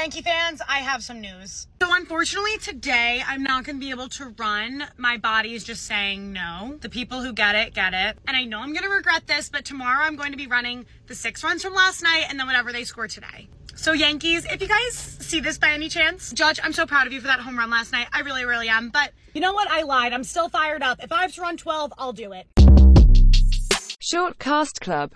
Yankee fans, I have some news. So, unfortunately, today I'm not going to be able to run. My body is just saying no. The people who get it, get it. And I know I'm going to regret this, but tomorrow I'm going to be running the six runs from last night and then whatever they score today. So, Yankees, if you guys see this by any chance, Judge, I'm so proud of you for that home run last night. I really, really am. But you know what? I lied. I'm still fired up. If I have to run 12, I'll do it. Short Cast Club